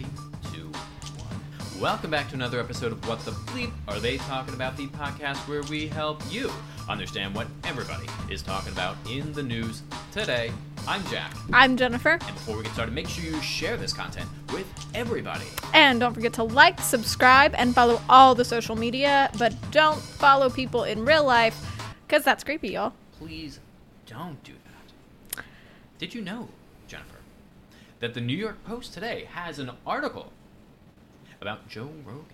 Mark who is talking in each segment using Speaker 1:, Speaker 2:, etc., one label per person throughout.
Speaker 1: Three, two, one. Welcome back to another episode of What the Bleep Are They Talking About? The podcast where we help you understand what everybody is talking about in the news today. I'm Jack.
Speaker 2: I'm Jennifer.
Speaker 1: And before we get started, make sure you share this content with everybody.
Speaker 2: And don't forget to like, subscribe, and follow all the social media, but don't follow people in real life, because that's creepy, y'all.
Speaker 1: Please don't do that. Did you know, that the New York Post today has an article about Joe Rogan?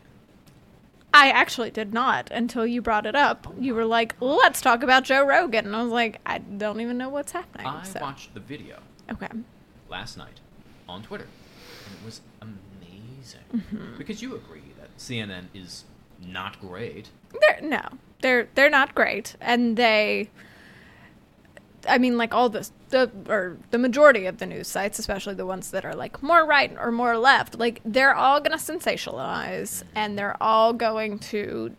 Speaker 2: I actually did not until you brought it up. You were like, let's talk about Joe Rogan. And I was like, I don't even know what's happening.
Speaker 1: I
Speaker 2: so.
Speaker 1: watched the video
Speaker 2: Okay.
Speaker 1: last night on Twitter, and it was amazing.
Speaker 2: Mm-hmm.
Speaker 1: Because you agree that CNN is not great.
Speaker 2: They're no, they're they're not great, and they. I mean, like all the the or the majority of the news sites, especially the ones that are like more right or more left, like they're all gonna sensationalize, and they're all going to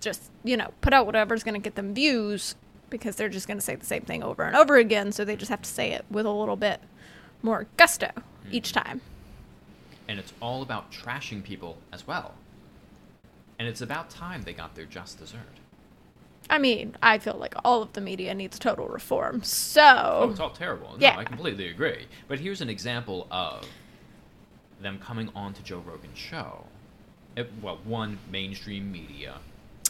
Speaker 2: just you know put out whatever's gonna get them views because they're just gonna say the same thing over and over again. So they just have to say it with a little bit more gusto hmm. each time.
Speaker 1: And it's all about trashing people as well. And it's about time they got their just dessert.
Speaker 2: I mean, I feel like all of the media needs total reform. So
Speaker 1: Oh, it's all terrible. No,
Speaker 2: Yeah.
Speaker 1: I completely agree. But here's an example of them coming on to Joe Rogan's show. It, well, one mainstream media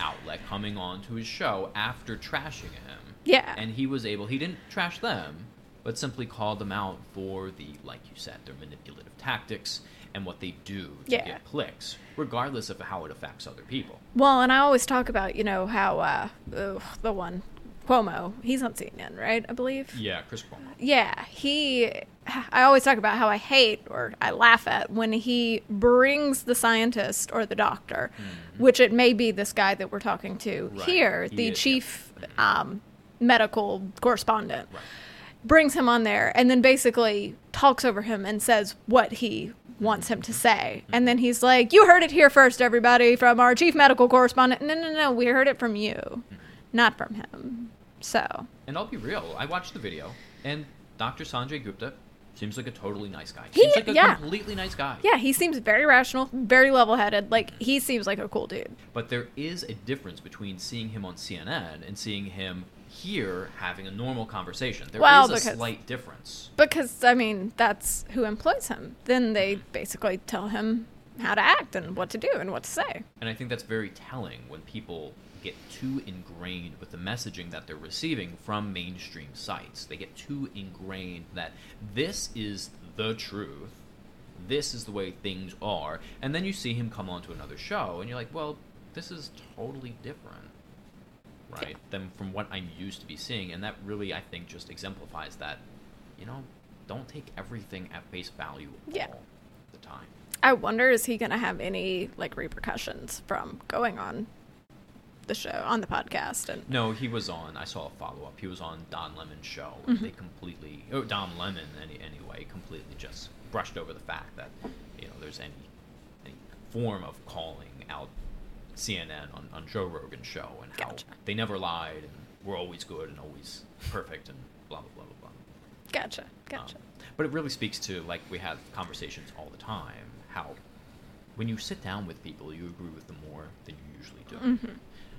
Speaker 1: outlet coming on to his show after trashing him.
Speaker 2: Yeah.
Speaker 1: And he was able, he didn't trash them, but simply called them out for the, like you said, their manipulative tactics and what they do to
Speaker 2: Yeah.
Speaker 1: get clicks, regardless of how it affects other people.
Speaker 2: Well, and I always talk about, you know, how uh, ugh, the one Cuomo, he's on CNN, right? I believe.
Speaker 1: Yeah, Chris Cuomo.
Speaker 2: Yeah, he. I always talk about how I hate or I laugh at when he brings the scientist or the doctor, which it may be this guy that we're talking to
Speaker 1: Mm-hmm. Right.
Speaker 2: here,
Speaker 1: He
Speaker 2: the
Speaker 1: is,
Speaker 2: chief um, medical correspondent,
Speaker 1: Right.
Speaker 2: Brings him on there and then basically talks over him and says what he wants him to say. And then he's like, You heard it here first, everybody, from our chief medical correspondent. No, no, no, we heard it from you, not from him. So,
Speaker 1: And I'll be real, I watched the video, and Dr. Sanjay Gupta seems like a totally nice guy.
Speaker 2: He-
Speaker 1: seems like a
Speaker 2: yeah.
Speaker 1: completely nice guy.
Speaker 2: yeah, he seems very rational, very level headed. Like, he seems like a cool dude.
Speaker 1: But there is a difference between seeing him on CNN and seeing him here having a normal conversation. There is
Speaker 2: Well,
Speaker 1: a
Speaker 2: because-
Speaker 1: slight difference.
Speaker 2: Because, I mean, that's who employs him. Then they basically tell him how to act and what to do and what to say.
Speaker 1: And I think that's very telling when people get too ingrained with the messaging that they're receiving from mainstream sites. They get too ingrained that this is the truth. This is the way things are. And then you see him come onto another show and you're like, well, this is totally different. Right?
Speaker 2: Yeah.
Speaker 1: Than from what I'm used to be seeing. And that really, I think, just exemplifies that, you know, don't take everything at face value
Speaker 2: Yeah.
Speaker 1: all the time.
Speaker 2: I wonder is he going to have any like repercussions from going on the show on the podcast and
Speaker 1: No, he was on. I saw a follow up. He was on Don Lemon's show.
Speaker 2: Mm-hmm.
Speaker 1: and They completely, oh, Don Lemon, any, anyway, completely just brushed over the fact that you know there's any any form of calling out CNN on, on Joe Rogan's show and how
Speaker 2: Gotcha.
Speaker 1: they never lied and were always good and always perfect and blah blah blah blah blah.
Speaker 2: gotcha gotcha
Speaker 1: Um, but it really speaks to like we have conversations all the time how when you sit down with people you agree with them more than you usually do.
Speaker 2: Mm-hmm.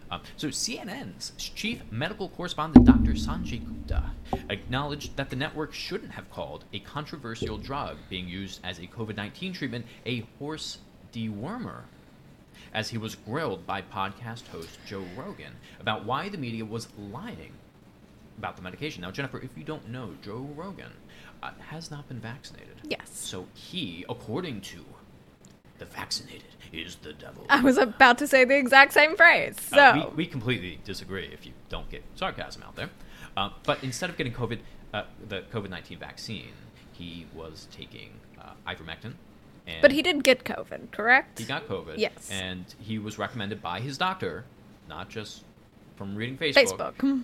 Speaker 1: Um, so CNN's chief medical correspondent Dr. Sanjay Gupta acknowledged that the network shouldn't have called a controversial drug being used as a COVID-19 treatment a horse dewormer as he was grilled by podcast host Joe Rogan about why the media was lying about the medication. Now, Jennifer, if you don't know, Joe Rogan uh, has not been vaccinated.
Speaker 2: Yes.
Speaker 1: So he, according to the vaccinated, is the devil.
Speaker 2: i was about to say the exact same phrase so
Speaker 1: Uh, we, we completely disagree if you don't get sarcasm out there. Uh, but instead of getting COVID, uh, the COVID 19 vaccine, he was taking uh, ivermectin. And
Speaker 2: but he did get covid correct
Speaker 1: He got COVID.
Speaker 2: Yes.
Speaker 1: And he was recommended by his doctor, not just from reading Facebook.
Speaker 2: facebook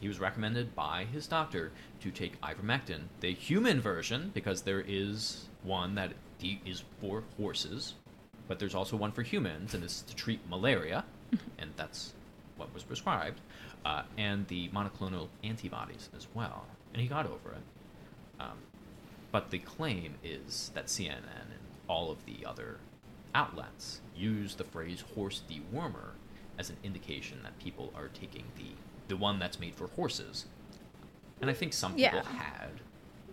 Speaker 1: He was recommended by his doctor to take ivermectin, the human version, because there is one that is for horses, but there's also one for humans, and it's to treat malaria, and that's what was prescribed, uh, and the monoclonal antibodies as well. And he got over it. Um, but the claim is that CNN all of the other outlets use the phrase horse dewormer as an indication that people are taking the the one that's made for horses. And I think some people
Speaker 2: Yeah.
Speaker 1: had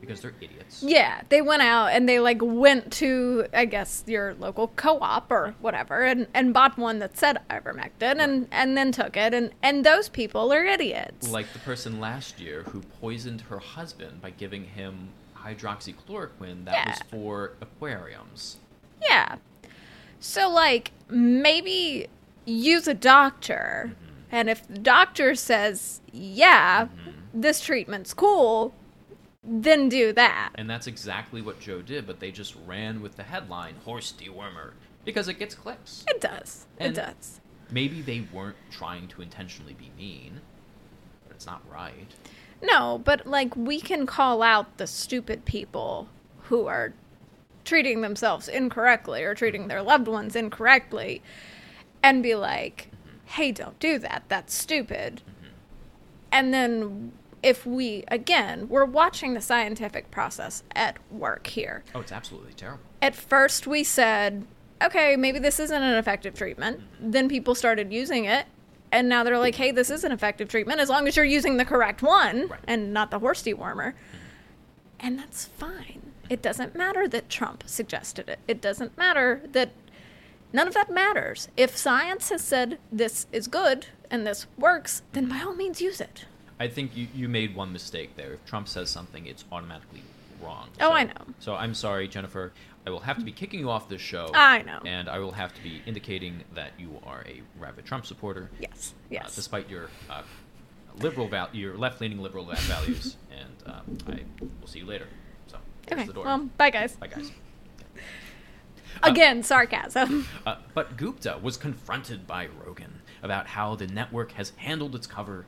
Speaker 1: because they're idiots.
Speaker 2: Yeah, they went out and they like went to I guess your local co-op or whatever and, and bought one that said ivermectin and and then took it and and those people are idiots.
Speaker 1: Like the person last year who poisoned her husband by giving him hydroxychloroquine that was for aquariums.
Speaker 2: Yeah. So like maybe use a doctor mm-hmm. and if the doctor says, "Yeah, mm-hmm. this treatment's cool," then do that.
Speaker 1: And that's exactly what Joe did, but they just ran with the headline horse dewormer because it gets clicks.
Speaker 2: It does.
Speaker 1: And-
Speaker 2: it does.
Speaker 1: Maybe they weren't trying to intentionally be mean, but it's not right.
Speaker 2: No, but like we can call out the stupid people who are treating themselves incorrectly or treating their loved ones incorrectly and be like, "Hey, don't do that. That's stupid." And then if we again, we're watching the scientific process at work here.
Speaker 1: Oh, it's absolutely terrible.
Speaker 2: At first we said, "Okay, maybe this isn't an effective treatment." Mm-hmm. Then people started using it and now they're like, "Hey, this is an effective treatment as long as you're using the correct one
Speaker 1: Right.
Speaker 2: and not the horse dewormer." And that's fine. It doesn't matter that Trump suggested it. It doesn't matter that none of that matters. If science has said this is good and this works, then by all means use it.
Speaker 1: I think you, you made one mistake there. If Trump says something, it's automatically wrong.
Speaker 2: Oh,
Speaker 1: So-
Speaker 2: I know.
Speaker 1: So I'm sorry, Jennifer. I will have to be kicking you off this show.
Speaker 2: I know.
Speaker 1: And I will have to be indicating that you are a rabid Trump supporter.
Speaker 2: Yes.
Speaker 1: uh,
Speaker 2: Yes.
Speaker 1: despite your uh, liberal val- your left-leaning liberal values, and um, I will see you later. So
Speaker 2: okay.
Speaker 1: the door.
Speaker 2: Well, bye guys.
Speaker 1: Bye, guys.
Speaker 2: Again, sarcasm.
Speaker 1: Uh, but Gupta was confronted by Rogan about how the network has handled its cover,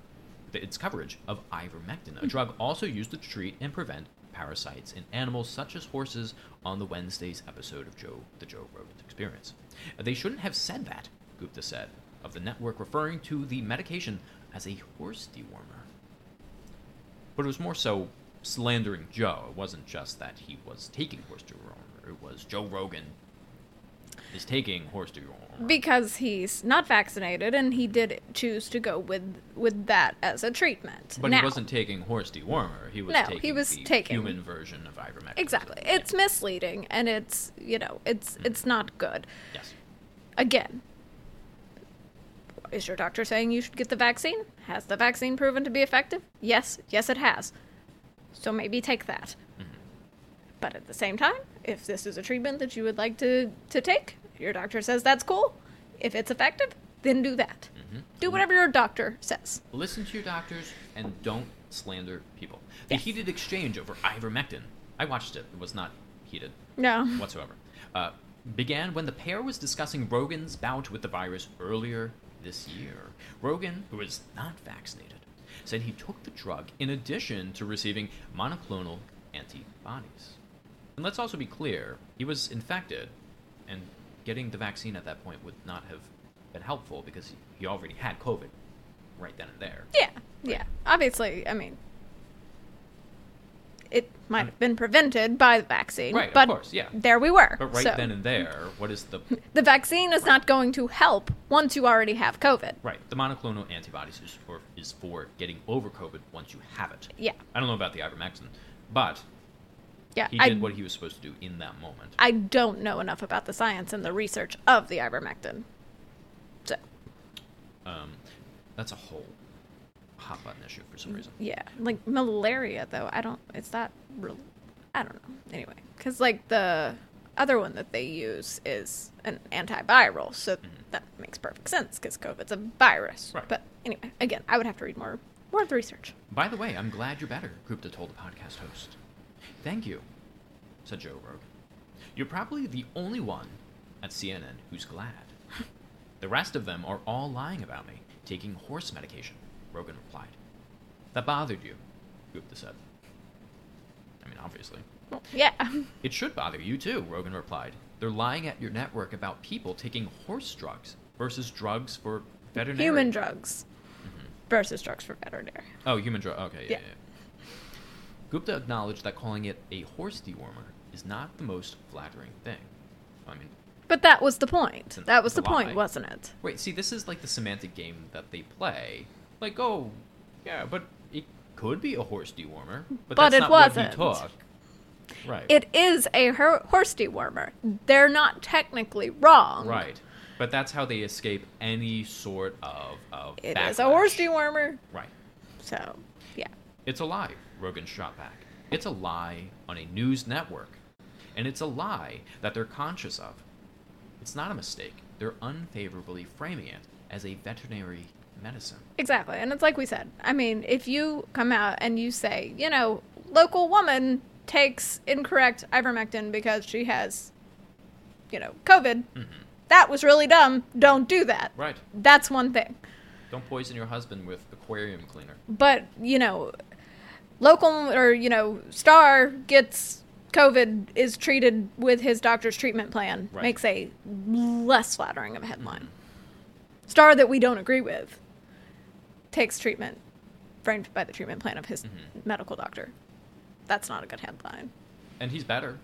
Speaker 1: its coverage of ivermectin, a drug also used to treat and prevent parasites in animals such as horses on the Wednesday's episode of Joe the Joe Rogan Experience. They shouldn't have said that, Gupta said, of the network referring to the medication as a horse dewormer. But it was more so slandering Joe. It wasn't just that he was taking horse dewormer. It was Joe Rogan is taking horse dewormer.
Speaker 2: because he's not vaccinated and he did choose to go with with that as a treatment.
Speaker 1: But
Speaker 2: now,
Speaker 1: he wasn't taking horse dewormer. He was
Speaker 2: No,
Speaker 1: taking
Speaker 2: he was
Speaker 1: the
Speaker 2: taking-
Speaker 1: human version of ivermectin.
Speaker 2: Exactly. It's misleading and it's, you know, it's mm-hmm. it's not good.
Speaker 1: yes.
Speaker 2: Again, is your doctor saying you should get the vaccine? Has the vaccine proven to be effective? Yes, yes it has. So maybe take that. Mm-hmm. But at the same time, if this is a treatment that you would like to, to take, your doctor says that's cool. If it's effective, then do that. Do whatever your doctor says.
Speaker 1: Listen to your doctors and don't slander people. The
Speaker 2: Yes.
Speaker 1: heated exchange over ivermectin, I watched it. It was not heated
Speaker 2: No.
Speaker 1: whatsoever. Uh, began when the pair was discussing Rogan's bout with the virus earlier this year. Rogan, who is not vaccinated, said he took the drug in addition to receiving monoclonal antibodies. And let's also be clear, he was infected, and getting the vaccine at that point would not have been helpful because he already had COVID right then and there.
Speaker 2: Yeah, yeah. Obviously, I mean, it might have been prevented by the vaccine,
Speaker 1: Right, of
Speaker 2: but
Speaker 1: course, yeah.
Speaker 2: there we were.
Speaker 1: But right
Speaker 2: So,
Speaker 1: then and there, what is the
Speaker 2: the vaccine is not going to help once you already have COVID.
Speaker 1: right? The monoclonal antibodies is for is for getting over COVID once you have it.
Speaker 2: Yeah,
Speaker 1: I don't know about the ivermectin, but
Speaker 2: yeah.
Speaker 1: he
Speaker 2: I,
Speaker 1: did what he was supposed to do in that moment.
Speaker 2: I don't know enough about the science and the research of the ivermectin. So,
Speaker 1: Um, that's a whole hot button issue for some reason.
Speaker 2: yeah, like malaria though. I don't. It's not real. I don't know. Anyway, because like the other one that they use is an antiviral, so that makes perfect sense because COVID's a virus.
Speaker 1: Mm-hmm. Right.
Speaker 2: But anyway, again, I would have to read more more of the research.
Speaker 1: By the way, I'm glad you're better, Gupta told the podcast host. Thank you, said Joe Rogan. You're probably the only one at CNN who's glad. The rest of them are all lying about me, taking horse medication, Rogan replied. That bothered you, Gupta said. I mean, obviously.
Speaker 2: Well, yeah.
Speaker 1: It should bother you too, Rogan replied. They're lying at your network about people taking horse drugs versus drugs for veterinary.
Speaker 2: Human drugs mm-hmm. versus drugs for veterinary.
Speaker 1: Oh, human drug. Okay, yeah,
Speaker 2: Yeah.
Speaker 1: yeah. Gupta acknowledged that calling it a horse dewormer is not the most flattering thing. I mean,
Speaker 2: But that was the point. That was the point, wasn't it?
Speaker 1: wait, see, this is like the semantic game that they play. Like, oh, yeah, but it could be a horse dewormer, but,
Speaker 2: But
Speaker 1: that's
Speaker 2: it
Speaker 1: not
Speaker 2: wasn't.
Speaker 1: what he took. Right.
Speaker 2: It is a her- horse dewormer. They're not technically wrong.
Speaker 1: right. But that's how they escape any sort of of.
Speaker 2: It is a horse
Speaker 1: backlash.
Speaker 2: dewormer.
Speaker 1: Right.
Speaker 2: So, yeah.
Speaker 1: It's a lie, Rogan shot back. It's a lie on a news network. And it's a lie that they're conscious of. It's not a mistake. They're unfavorably framing it as a veterinary medicine.
Speaker 2: Exactly. And it's like we said. I mean, if you come out and you say, you know, local woman takes incorrect ivermectin because she has, you know, COVID, mm-hmm. that was really dumb. Don't do that.
Speaker 1: Right.
Speaker 2: That's one thing.
Speaker 1: Don't poison your husband with aquarium cleaner.
Speaker 2: But, you know, local or, you know, star gets COVID, is treated with his doctor's treatment plan,
Speaker 1: Right.
Speaker 2: makes a less flattering of a headline. Star that we don't agree with takes treatment framed by the treatment plan of his mm-hmm. medical doctor. That's not a good headline.
Speaker 1: And he's better.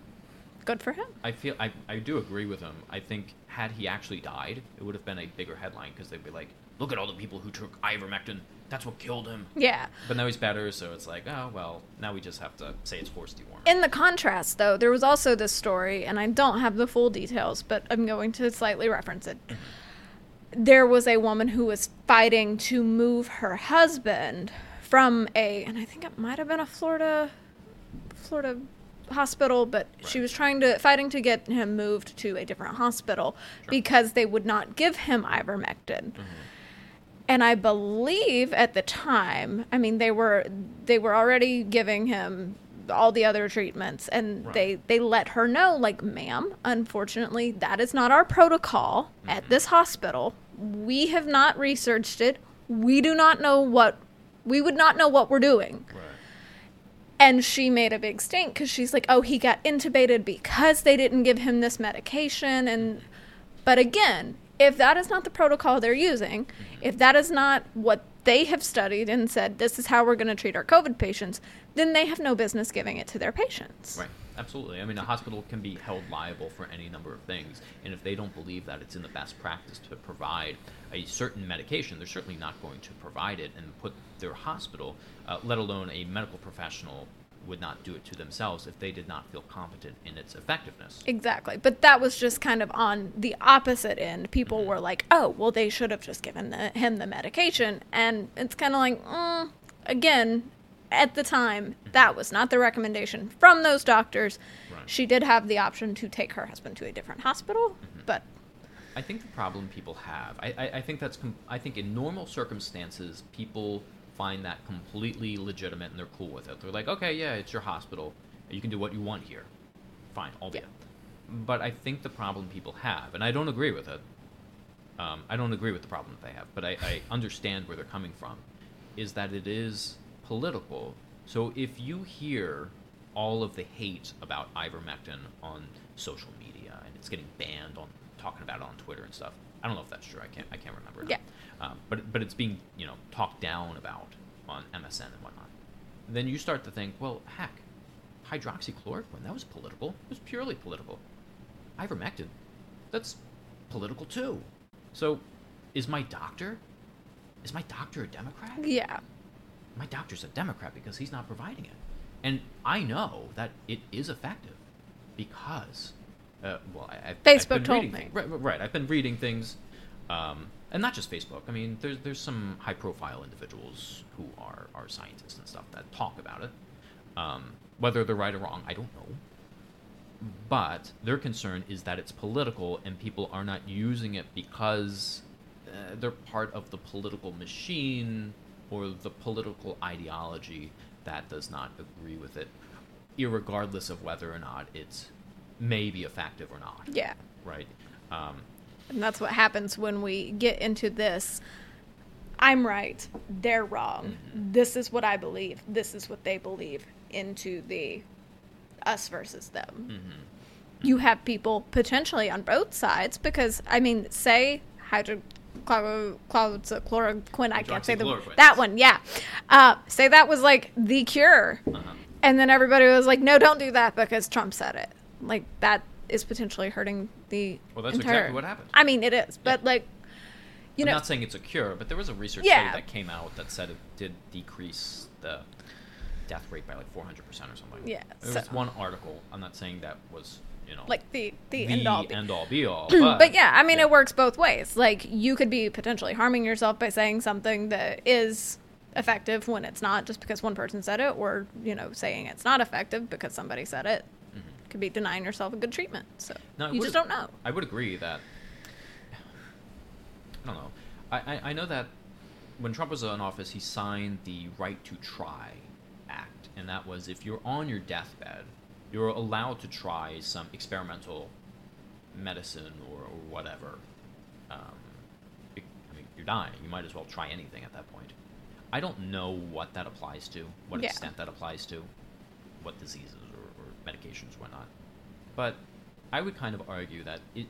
Speaker 2: Good for him.
Speaker 1: I feel I, I do agree with him. I think had he actually died, it would have been a bigger headline because they'd be like, "Look at all the people who took ivermectin. That's what killed him."
Speaker 2: Yeah.
Speaker 1: But now he's better, so it's like, oh well. Now we just have to say it's horse dewormer.
Speaker 2: In the contrast, though, there was also this story, and I don't have the full details, but I'm going to slightly reference it. There was a woman who was fighting to move her husband from a, and I think it might have been a Florida, Florida hospital, but she was trying to fighting to get him moved to a different hospital because they would not give him ivermectin. Mm-hmm. And I believe at the time, I mean they were they were already giving him all the other treatments and
Speaker 1: Right.
Speaker 2: they they let her know like ma'am unfortunately that is not our protocol at mm-hmm. this hospital. We have not researched it. We do not know what we would not know what we're doing.
Speaker 1: Right.
Speaker 2: And she made a big stink because she's like, oh, he got intubated because they didn't give him this medication. And, but again, if that is not the protocol they're using, if that is not what they have studied and said, this is how we're going to treat our COVID patients, then they have no business giving it to their patients.
Speaker 1: Right. Absolutely. I mean, a hospital can be held liable for any number of things, and if they don't believe that it's in the best practice to provide a certain medication, they're certainly not going to provide it and put their hospital, uh, let alone a medical professional, would not do it to themselves if they did not feel competent in its effectiveness.
Speaker 2: Exactly. But that was just kind of on the opposite end. People were like, oh, well, they should have just given the, him the medication. And it's kind of like, mm, again, at the time, that was not the recommendation from those doctors.
Speaker 1: Right.
Speaker 2: She did have the option to take her husband to a different hospital, but
Speaker 1: I think the problem people have, I, I, I think that's, com- I think in normal circumstances, people find that completely legitimate and they're cool with it. They're like, okay, yeah, it's your hospital. You can do what you want here. Fine, I'll do
Speaker 2: Yeah.
Speaker 1: it. But I think the problem people have, and I don't agree with it, um, I don't agree with the problem that they have, but I, I understand where they're coming from, is that it is political. So if you hear all of the hate about ivermectin on social media and it's getting banned on talking about it on Twitter and stuff, I don't know if that's true. I can't I can't remember.
Speaker 2: Yeah.
Speaker 1: Um, but but it's being you know talked down about on MSN and whatnot. Then you start to think, well, heck, hydroxychloroquine that was political. It was purely political. Ivermectin, that's political too. So, is my doctor? Is my doctor a Democrat?
Speaker 2: yeah.
Speaker 1: my doctor's a Democrat because he's not providing it. And I know that it is effective because, uh, well, I, I've,
Speaker 2: Facebook
Speaker 1: I've
Speaker 2: told me.
Speaker 1: things- Right, right. I've been reading things, um, and not just Facebook. I mean, there's there's some high-profile individuals who are are scientists and stuff that talk about it. Um, whether they're right or wrong, I don't know. But their concern is that it's political and people are not using it because uh, they're part of the political machine or the political ideology that does not agree with it, irregardless of whether or not it's maybe effective or not.
Speaker 2: Yeah.
Speaker 1: Right? Um,
Speaker 2: And that's what happens when we get into this. I'm right. They're wrong. This is what I believe. This is what they believe. Into the us versus them. You have people potentially on both sides because I mean, say hydrochloroquine. I can't say the that one. Yeah. Uh, say that was like the cure,
Speaker 1: uh-huh.
Speaker 2: and then everybody was like, "No, don't do that because Trump said it." Like that. is potentially hurting the
Speaker 1: Well, that's
Speaker 2: entire.
Speaker 1: exactly what happened.
Speaker 2: I mean, it is, but
Speaker 1: Yeah.
Speaker 2: like, you know
Speaker 1: I'm
Speaker 2: know,
Speaker 1: not saying it's a cure, but there was a research
Speaker 2: Yeah.
Speaker 1: study that came out that said it did decrease the death rate by like 400 percent or something.
Speaker 2: Yeah,
Speaker 1: There
Speaker 2: so-
Speaker 1: was one article. I'm not saying that was you know
Speaker 2: like the the,
Speaker 1: the
Speaker 2: end all. be-
Speaker 1: end all be all. But,
Speaker 2: but yeah, I mean,
Speaker 1: yeah.
Speaker 2: it works both ways. Like, you could be potentially harming yourself by saying something that is effective when it's not, just because one person said it, or you know, saying it's not effective because somebody said it. Could be denying yourself a good treatment. So.
Speaker 1: No,
Speaker 2: you just don't know.
Speaker 1: I would agree that. I don't know. I, I, I know that when Trump was in office, he signed the Right to Try Act, and that was if you're on your deathbed, you're allowed to try some experimental medicine or, or whatever. Um, be- I mean, you're dying. You might as well try anything at that point. I don't know what that applies to, what
Speaker 2: Yeah.
Speaker 1: extent that applies to, what diseases medications, whatnot. But I would kind of argue that it,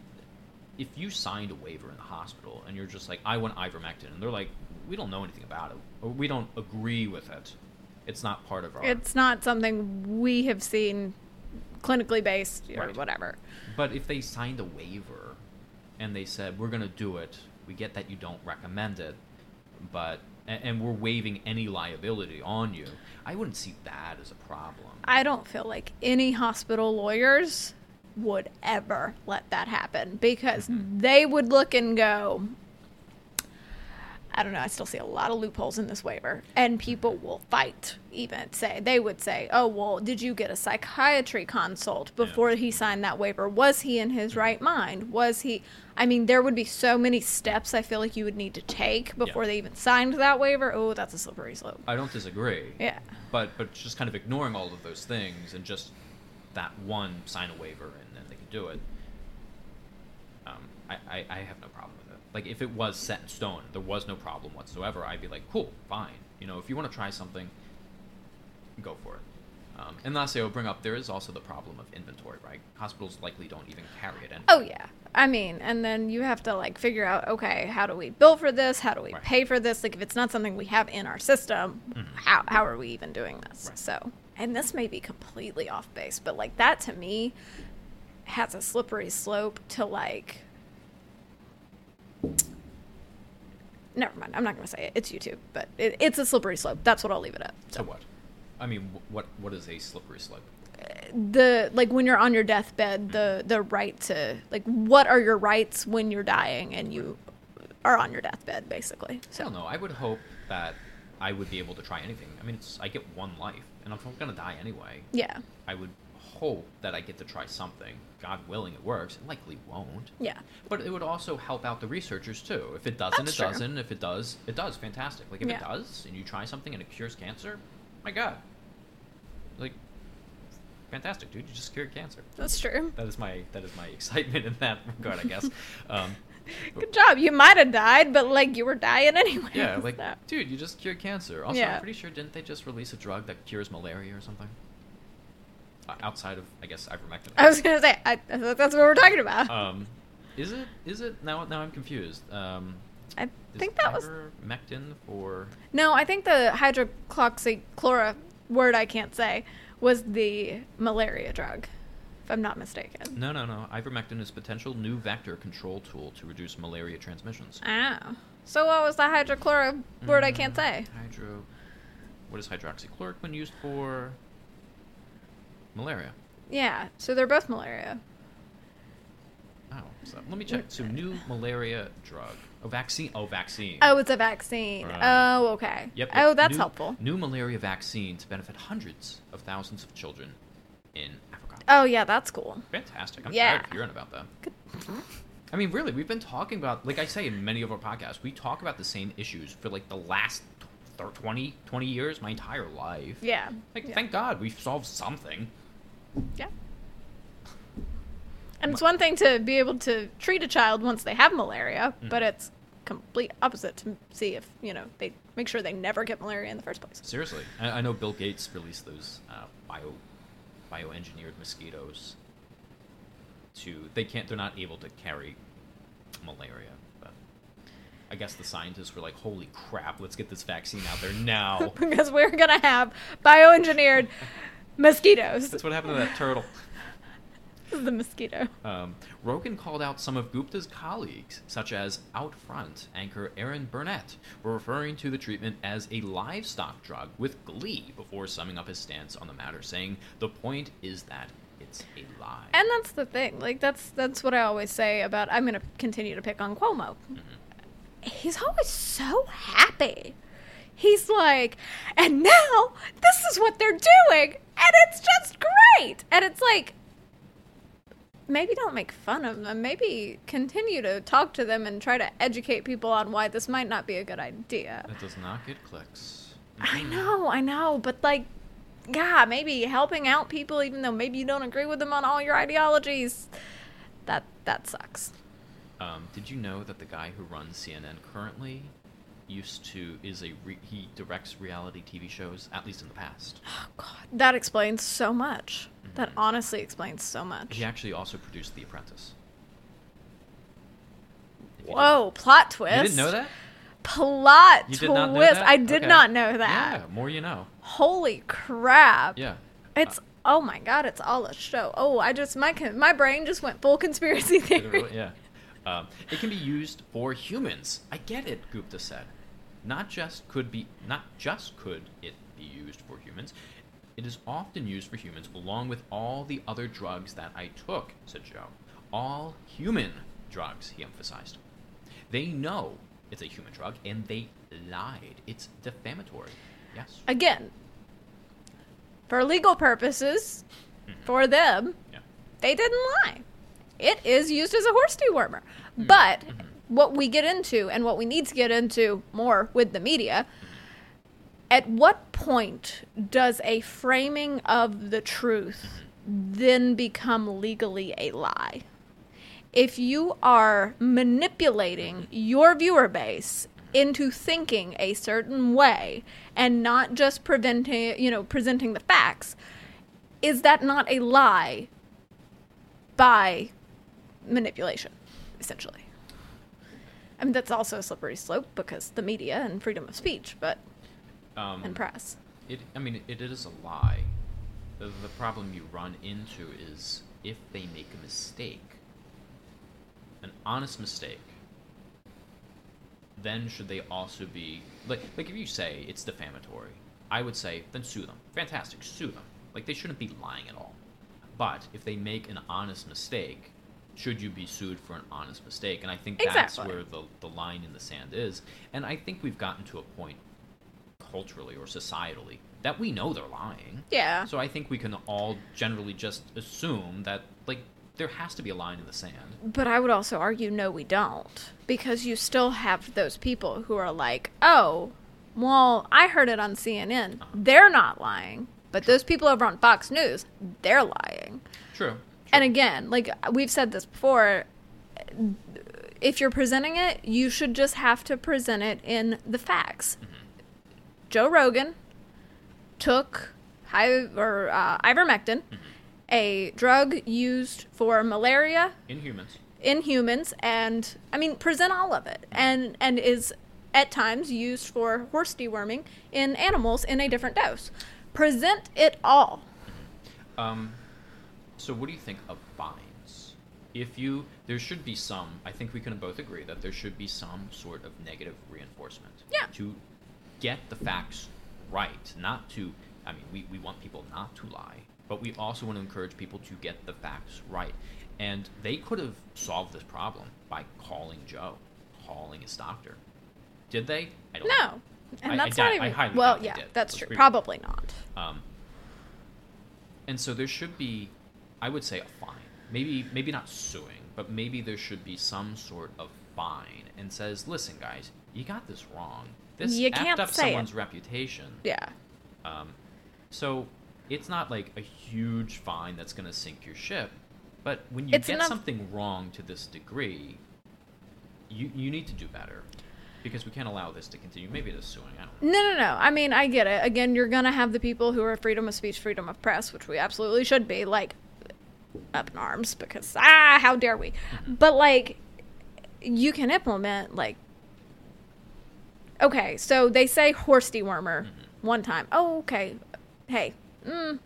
Speaker 1: if you signed a waiver in the hospital and you're just like, I want ivermectin, and they're like, we don't know anything about it, or we don't agree with it, it's not part of our.
Speaker 2: It's not something we have seen clinically based or
Speaker 1: Right.
Speaker 2: whatever.
Speaker 1: But if they signed a waiver and they said, we're going to do it, we get that you don't recommend it, but. And, and we're waiving any liability on you. I wouldn't see that as a problem.
Speaker 2: I don't feel like any hospital lawyers would ever let that happen because
Speaker 1: Mm-hmm.
Speaker 2: they would look and go, I don't know, I still see a lot of loopholes in this waiver. And people will fight, even say, they would say, oh, well, did you get a psychiatry consult
Speaker 1: Yeah.
Speaker 2: before he signed that waiver? Was he in his right mind? Was he. I mean, there would be so many steps I feel like you would need to take before they even signed that waiver. Oh, that's a slippery slope.
Speaker 1: I don't disagree.
Speaker 2: Yeah.
Speaker 1: But but just kind of ignoring all of those things and just that one sign a waiver and then they can do it. Um, I, I, I have no problem. Like if it was set in stone, there was no problem whatsoever. I'd be like, cool, fine. You know, if you want to try something, go for it. Um, and lastly, I'll bring up there is also the problem of inventory, right? Hospitals likely don't even carry it. In.
Speaker 2: Oh yeah. I mean, and then you have to like figure out, okay, how do we bill for this? How do we
Speaker 1: Right.
Speaker 2: pay for this? Like if it's not something we have in our system,
Speaker 1: Mhm.
Speaker 2: how how are we even doing this?
Speaker 1: Right.
Speaker 2: So, and this may be completely off base, but like that to me has a slippery slope to like Never mind. I'm not going to say it. It's YouTube, but it, it's a slippery slope. That's what I'll leave it at.
Speaker 1: So what? I mean, what what is a slippery slope?
Speaker 2: the like when you're on your deathbed the the right to like what are your rights when you're dying and you are on your deathbed basically
Speaker 1: I
Speaker 2: so
Speaker 1: don't know. I would hope that I would be able to try anything. I mean, it's, I get one life, and I'm gonna die anyway,
Speaker 2: yeah
Speaker 1: I would hope that I get to try something. God willing, it works. It likely won't.
Speaker 2: yeah
Speaker 1: But it would also help out the researchers too. If it doesn't,
Speaker 2: That's
Speaker 1: it
Speaker 2: true.
Speaker 1: doesn't. If it does, it does. Fantastic. Like if
Speaker 2: Yeah.
Speaker 1: it does, and you try something and it cures cancer, my God, like fantastic, dude. You just cured cancer.
Speaker 2: that's true
Speaker 1: That is my that is my excitement in that regard, I guess. Um,
Speaker 2: good job you might have died but like you were dying anyway
Speaker 1: yeah, like
Speaker 2: So-
Speaker 1: dude, you just cured cancer. Also,
Speaker 2: Yeah.
Speaker 1: I'm pretty sure didn't they just release a drug that cures malaria or something? Uh, outside of, I guess, ivermectin.
Speaker 2: i was gonna say I, I that's what we're talking about
Speaker 1: Um, is it? Is it? Now, now I'm confused. Um,
Speaker 2: i think that was
Speaker 1: ivermectin for.
Speaker 2: no i think the hydroxychlora word i can't say was the malaria drug if i'm not mistaken
Speaker 1: No, no, no. Ivermectin is potential new vector control tool to reduce malaria transmissions.
Speaker 2: oh so what was the hydrochlora word i can't
Speaker 1: Mm,
Speaker 2: say
Speaker 1: Hydro. What is hydroxychloroquine used for? Malaria.
Speaker 2: Yeah, so they're both malaria.
Speaker 1: Oh, so let me check. So new malaria drug. Oh, vaccine. Oh, vaccine.
Speaker 2: Oh, it's a vaccine.
Speaker 1: Right.
Speaker 2: Oh, okay.
Speaker 1: Yep.
Speaker 2: Oh, that's
Speaker 1: New-
Speaker 2: helpful.
Speaker 1: New malaria vaccine to benefit hundreds of thousands of children in Africa.
Speaker 2: Oh, yeah, that's cool.
Speaker 1: Fantastic. I'm
Speaker 2: Yeah.
Speaker 1: tired of hearing about that. I mean, really, we've been talking about, like I say in many of our podcasts, we talk about the same issues for like the last 20, 20 years, my entire life.
Speaker 2: Yeah.
Speaker 1: Like,
Speaker 2: yeah.
Speaker 1: thank God we've solved something.
Speaker 2: Yeah. And it's one thing to be able to treat a child once they have malaria, but
Speaker 1: Mhm.
Speaker 2: it's complete opposite to see if, you know, they make sure they never get malaria in the first place.
Speaker 1: Seriously. I, I know Bill Gates released those uh, bio, bioengineered mosquitoes to, they can't, they're not able to carry malaria. But I guess the scientists were like, holy crap, let's get this vaccine out there now.
Speaker 2: because we're going to have bioengineered mosquitoes.
Speaker 1: That's what happened to that turtle.
Speaker 2: the mosquito.
Speaker 1: Um, Rogan called out some of Gupta's colleagues, such as Outfront anchor Erin Burnett, for referring to the treatment as a livestock drug with glee before summing up his stance on the matter, saying the point is that it's a lie.
Speaker 2: And that's the thing. Like that's that's what I always say about I'm going to continue to pick on Cuomo. He's always so happy. He's like, and now this is what they're doing, and it's just great. And it's like, maybe don't make fun of them. Maybe continue to talk to them and try to educate people on why this might not be a good idea.
Speaker 1: It does not get clicks.
Speaker 2: I know, I know, but like, yeah, maybe helping out people, even though maybe you don't agree with them on all your ideologies, that that sucks.
Speaker 1: Um, did you know that the guy who runs CNN currently used to is a re- he directs reality TV shows at least in the past.
Speaker 2: Oh God, that explains so much. That
Speaker 1: Mhm.
Speaker 2: honestly explains so much.
Speaker 1: He actually also produced The Apprentice.
Speaker 2: Whoa, plot twist!
Speaker 1: You didn't know that?
Speaker 2: Plot
Speaker 1: You
Speaker 2: twist!
Speaker 1: did not know that?
Speaker 2: I did
Speaker 1: Okay.
Speaker 2: not know that.
Speaker 1: Yeah, more you know.
Speaker 2: Holy crap!
Speaker 1: Yeah.
Speaker 2: It's oh my god, it's all a show. Oh, I just my my brain just went full conspiracy theory.
Speaker 1: really? Yeah. Um, it can be used for humans. I get it, Gupta said. Not just could be not just could it be used for humans. It is often used for humans along with all the other drugs that I took, said Joe. All human drugs, he emphasized. They know it's a human drug and they lied. It's defamatory. Yes.
Speaker 2: Again, for legal purposes,
Speaker 1: Mhm.
Speaker 2: for them,
Speaker 1: Yeah.
Speaker 2: they didn't lie. It is used as a horse dewormer.
Speaker 1: Mm,
Speaker 2: But
Speaker 1: mhm.
Speaker 2: What we get into and what we need to get into more with the media, at what point does a framing of the truth then become legally a lie? If you are manipulating your viewer base into thinking a certain way and not just preventing, you know, presenting the facts, is that not a lie by manipulation, essentially? I mean, that's also a slippery slope because the media and freedom of speech, but
Speaker 1: Um,
Speaker 2: and press.
Speaker 1: It, I mean, it, it is a lie. The, the problem you run into is if they make a mistake, an honest mistake, then should they also be like like if you say it's defamatory, I would say then sue them. Fantastic, sue them. Like they shouldn't be lying at all. But if they make an honest mistake, should you be sued for an honest mistake? And I think that's where the the line in the sand is. And I think we've gotten to a point culturally or societally that we know they're lying.
Speaker 2: Yeah.
Speaker 1: So I think we can all generally just assume that like there has to be a line in the sand.
Speaker 2: But I would also argue no, we don't. Because you still have those people who are like, oh, well, I heard it on CNN.
Speaker 1: Uh-huh.
Speaker 2: They're not lying. But those people over on Fox News, they're lying.
Speaker 1: True.
Speaker 2: And again, like we've said this before, if you're presenting it, you should just have to present it in the facts. Joe Rogan took hi- or uh, ivermectin, a drug used for malaria
Speaker 1: in humans.
Speaker 2: in humans, and I mean present all of it, and and is at times used for horse deworming in animals in a different dose. Present it all.
Speaker 1: Um, so what do you think of fines? If you, there should be some. I think we can both agree that there should be some sort of negative reinforcement.
Speaker 2: Yeah.
Speaker 1: To get the facts right, not to. I mean, we, we want people not to lie, but we also want to encourage people to get the facts right. And they could have solved this problem by calling Joe, calling his doctor. Did they? I don't know.
Speaker 2: No, and
Speaker 1: I- I
Speaker 2: that's
Speaker 1: doubt-
Speaker 2: not
Speaker 1: I
Speaker 2: even. well, yeah, that's
Speaker 1: Let's
Speaker 2: true. Probably not.
Speaker 1: Um, and so there should be, I would say, a fine. Maybe maybe not suing, but maybe there should be some sort of fine and says, listen, guys, you got this wrong. This
Speaker 2: You can't
Speaker 1: up
Speaker 2: say it."
Speaker 1: someone's reputation.
Speaker 2: Yeah.
Speaker 1: Um, so it's not like a huge fine that's going to sink your ship, but when you
Speaker 2: It's
Speaker 1: get
Speaker 2: enough-
Speaker 1: something wrong to this degree, you you need to do better because we can't allow this to continue. Maybe it is suing. I don't know.
Speaker 2: No, no, no. I mean, I get it. Again, you're gonna have the people who are freedom of speech, freedom of press, which we absolutely should be, like up in arms because ah, how dare we? But like, you can implement like. Okay, so they say horse dewormer one time. Oh, okay. Hey, mm,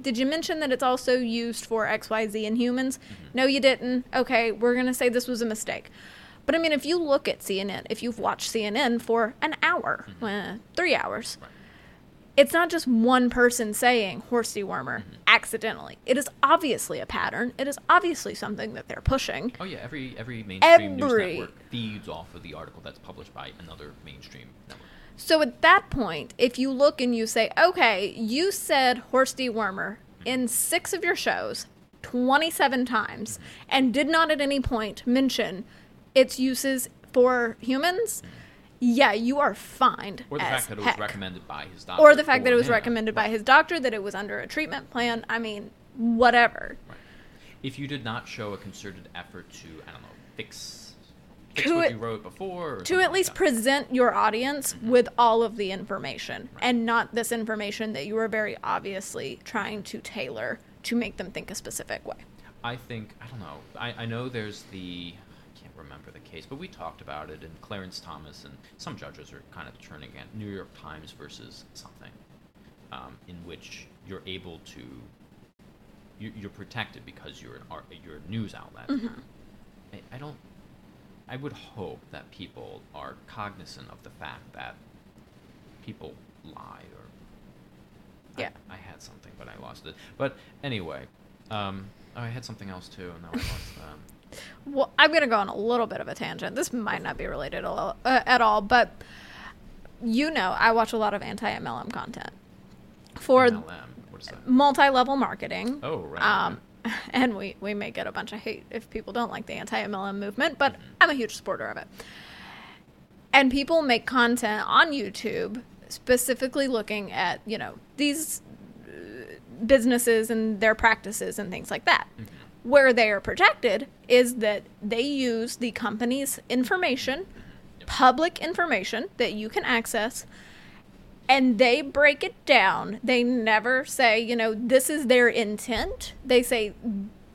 Speaker 2: did you mention that it's also used for XYZ in humans? No, you didn't. Okay, we're going to say this was a mistake. But I mean, if you look at CNN, if you've watched CNN for an hour, uh, three hours,
Speaker 1: Right.
Speaker 2: It's not just one person saying horse dewormer mm-hmm. accidentally. It is obviously a pattern. It is obviously something that they're pushing.
Speaker 1: Oh yeah, every every mainstream news network feeds off of the article that's published by another mainstream network.
Speaker 2: So at that point, if you look and you say, okay, you said horse dewormer mm-hmm. in six of your shows 27 times mm-hmm. and did not at any point mention its uses for humans, yeah, you are fined.
Speaker 1: Or the fact that it was recommended by his doctor.
Speaker 2: Or the fact that it was
Speaker 1: him.
Speaker 2: recommended by his doctor, that it was under a treatment plan. I mean, whatever.
Speaker 1: Right. If you did not show a concerted effort to, I don't know, fix, fix
Speaker 2: To
Speaker 1: what
Speaker 2: it-
Speaker 1: you wrote before,
Speaker 2: to at least
Speaker 1: like
Speaker 2: present your audience mm-hmm. with all of the information and not this information that you are very obviously trying to tailor to make them think a specific way.
Speaker 1: I think I don't know. I, I know there's the remember the case, but we talked about it. And Clarence Thomas and some judges are kind of turning at New York Times versus something, um, in which you're able to you, you're protected because you're an art, you're a news outlet. I, I don't. I would hope that people are cognizant of the fact that people lie or I-
Speaker 2: Yeah.
Speaker 1: I, had something, but I lost it. But anyway, um, oh, I had something else too, and now I lost that.
Speaker 2: Well, I'm going to go on a little bit of a tangent. This might not be related at all, uh, at all, but you know, I watch a lot of anti MLM content for
Speaker 1: MLM, what is that?
Speaker 2: multi level marketing.
Speaker 1: Oh, right.
Speaker 2: Um, and we, we may get a bunch of hate if people don't like the anti MLM movement, but I'm a huge supporter of it. And people make content on YouTube specifically looking at, you know, these uh, businesses and their practices and things like that. Where they are protected is that they use the company's information, public information that you can access, and they break it down. They never say, you know, this is their intent. They say,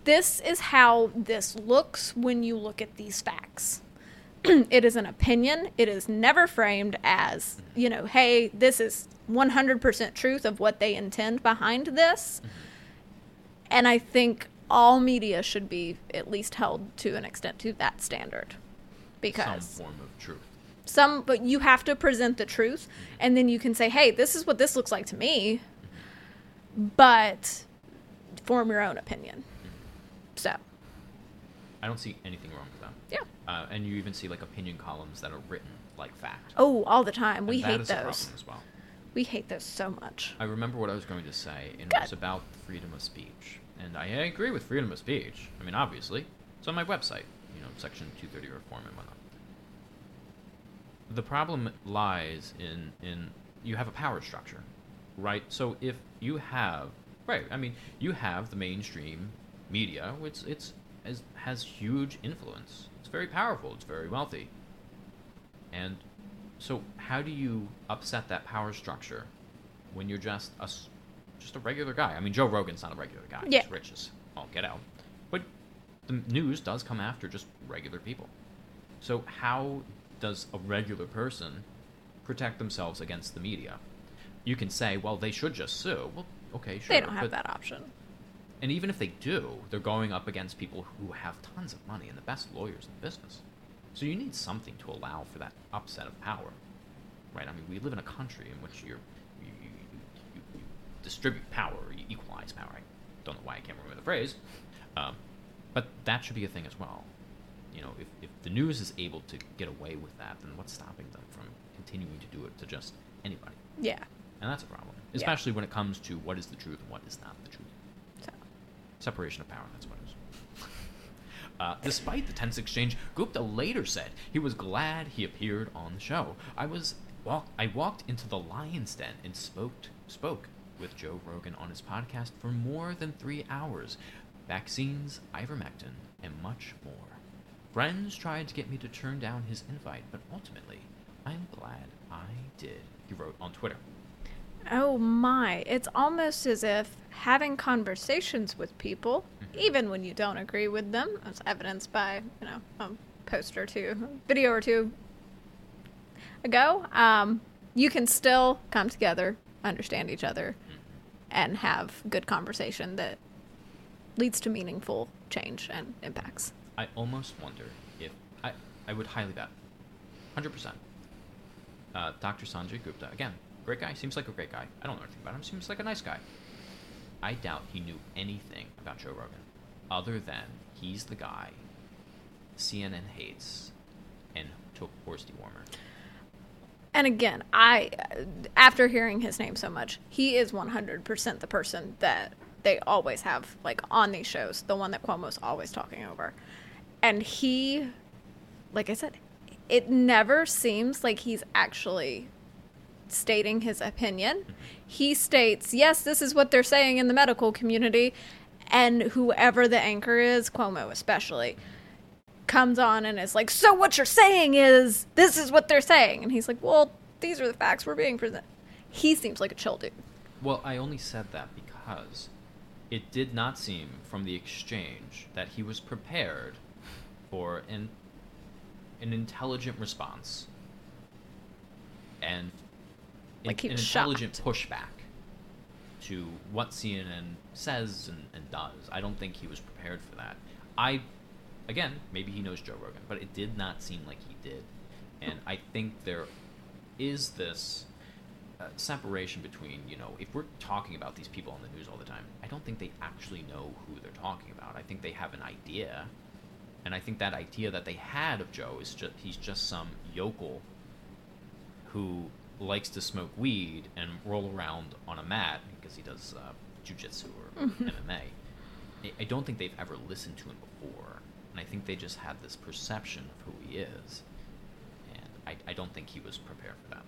Speaker 2: this is how this looks when you look at these facts. it is an opinion. It is never framed as, you know, hey, this is 100% truth of what they intend behind this. Mm-hmm. And I think all media should be at least held to an extent to that standard. Because
Speaker 1: Some form of truth.
Speaker 2: some but you have to present the truth and then you can say hey this is what this looks like to me but form your own opinion so
Speaker 1: I don't see anything wrong with that.
Speaker 2: yeah
Speaker 1: Uh, and you even see like opinion columns that are written like fact.
Speaker 2: oh all the time we
Speaker 1: And that
Speaker 2: hate
Speaker 1: is a
Speaker 2: those
Speaker 1: problem as well.
Speaker 2: we hate those so much
Speaker 1: I remember what I was going to say, and
Speaker 2: Good.
Speaker 1: it was about freedom of speech. And I, agree with freedom of speech. I mean, obviously, it's on my website, you know, Section 230 reform and whatnot. The problem lies in in you have a power structure, right? So if you have right, I mean, you have the mainstream media, which it's has, has huge influence. It's very powerful. It's very wealthy. And so, how do you upset that power structure when you're just a just a regular guy? I mean, Joe Rogan's not a regular guy.
Speaker 2: Yeah.
Speaker 1: He's rich as all get out. But the news does come after just regular people. So, how does a regular person protect themselves against the media? You can say, well, they should just sue. Well, okay, sure.
Speaker 2: they don't have
Speaker 1: but-
Speaker 2: that option
Speaker 1: and even if they do, they're going up against people who have tons of money and the best lawyers in the business. So you need something to allow for that upset of power, right? I mean, we live in a country in which you're, you, you, you, you distribute power, or you equalize power. I don't know why I can't remember the phrase, um, but that should be a thing as well. You know, if, if the news is able to get away with that, then what's stopping them from continuing to do it to just anybody?
Speaker 2: yeah
Speaker 1: And that's a problem,
Speaker 2: Yeah.
Speaker 1: especially when it comes to what is the truth and what is not the truth.
Speaker 2: so
Speaker 1: Separation of power, that's what it is. Uh, despite the tense exchange, Gupta later said he was glad he appeared on the show. I was walk- I walked into the lion's den and spoke spoke with Joe Rogan on his podcast for more than three hours. Vaccines, ivermectin, and much more. Friends tried to get me to turn down his invite, but ultimately, I'm glad I did. He wrote on Twitter.
Speaker 2: oh my it's almost as if having conversations with people even when you don't agree with them as evidenced by you know a post or two video or two ago um, you can still come together understand each other and have good conversation that leads to meaningful change and impacts.
Speaker 1: I almost wonder if I, I would highly bet, hundred percent. Uh, Dr. Sanjay Gupta again, great guy. Seems like a great guy. I don't know anything about him. Seems like a nice guy. I doubt he knew anything about Joe Rogan, other than he's the guy CNN hates and took horse dewormer.
Speaker 2: And again, I after hearing his name so much, he is 100% the person that they always have like on these shows, the one that Cuomo's always talking over. And he like I said, it never seems like he's actually stating his opinion. He states, "Yes, this is what they're saying in the medical community." And whoever the anchor is, Cuomo especially, comes on and is like, "So what you're saying is this is what they're saying," and he's like, "Well, these are the facts we're being presented." He seems like a chill dude.
Speaker 1: Well, I only said that because it did not seem from the exchange that he was prepared for an an intelligent response and
Speaker 2: Like
Speaker 1: an
Speaker 2: was
Speaker 1: intelligent pushback to what CNN says and, and does. I don't think he was prepared for that. I, again, maybe he knows Joe Rogan, but it did not seem like he did. And I think there is this uh, separation between, you know, if we're talking about these people on the news all the time, I don't think they actually know who they're talking about. I think they have an idea. And I think that idea that they had of Joe is just, he's just some yokel who likes to smoke weed and roll around on a mat because he does uh, jujitsu or MMA. I, I don't think they've ever listened to him before, and I think they just had this perception of who he is, and I, I don't think he was prepared for that.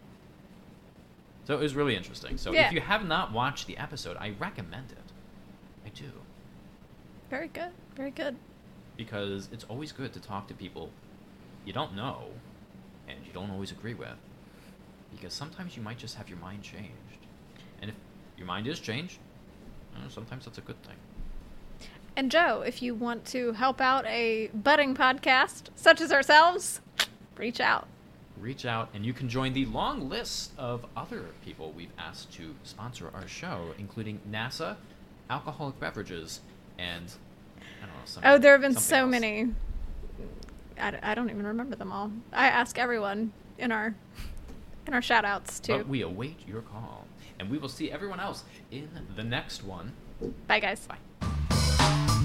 Speaker 1: So it was really interesting. So
Speaker 2: Yeah.
Speaker 1: if you have not watched the episode, I recommend it. I do
Speaker 2: Very good. Very good.
Speaker 1: because it's always good to talk to people you don't know and you don't always agree with because sometimes you might just have your mind changed and if your mind is changed sometimes that's a good thing
Speaker 2: And Joe, if you want to help out a budding podcast such as ourselves, reach out.
Speaker 1: reach out and you can join the long list of other people we've asked to sponsor our show including nasa alcoholic beverages and i don't know some,
Speaker 2: Oh, there have been so
Speaker 1: else.
Speaker 2: many. I don't even remember them all. I ask everyone in our in our shout outs too.
Speaker 1: but we await your call and we will see everyone else in the next one
Speaker 2: Bye guys.
Speaker 1: Bye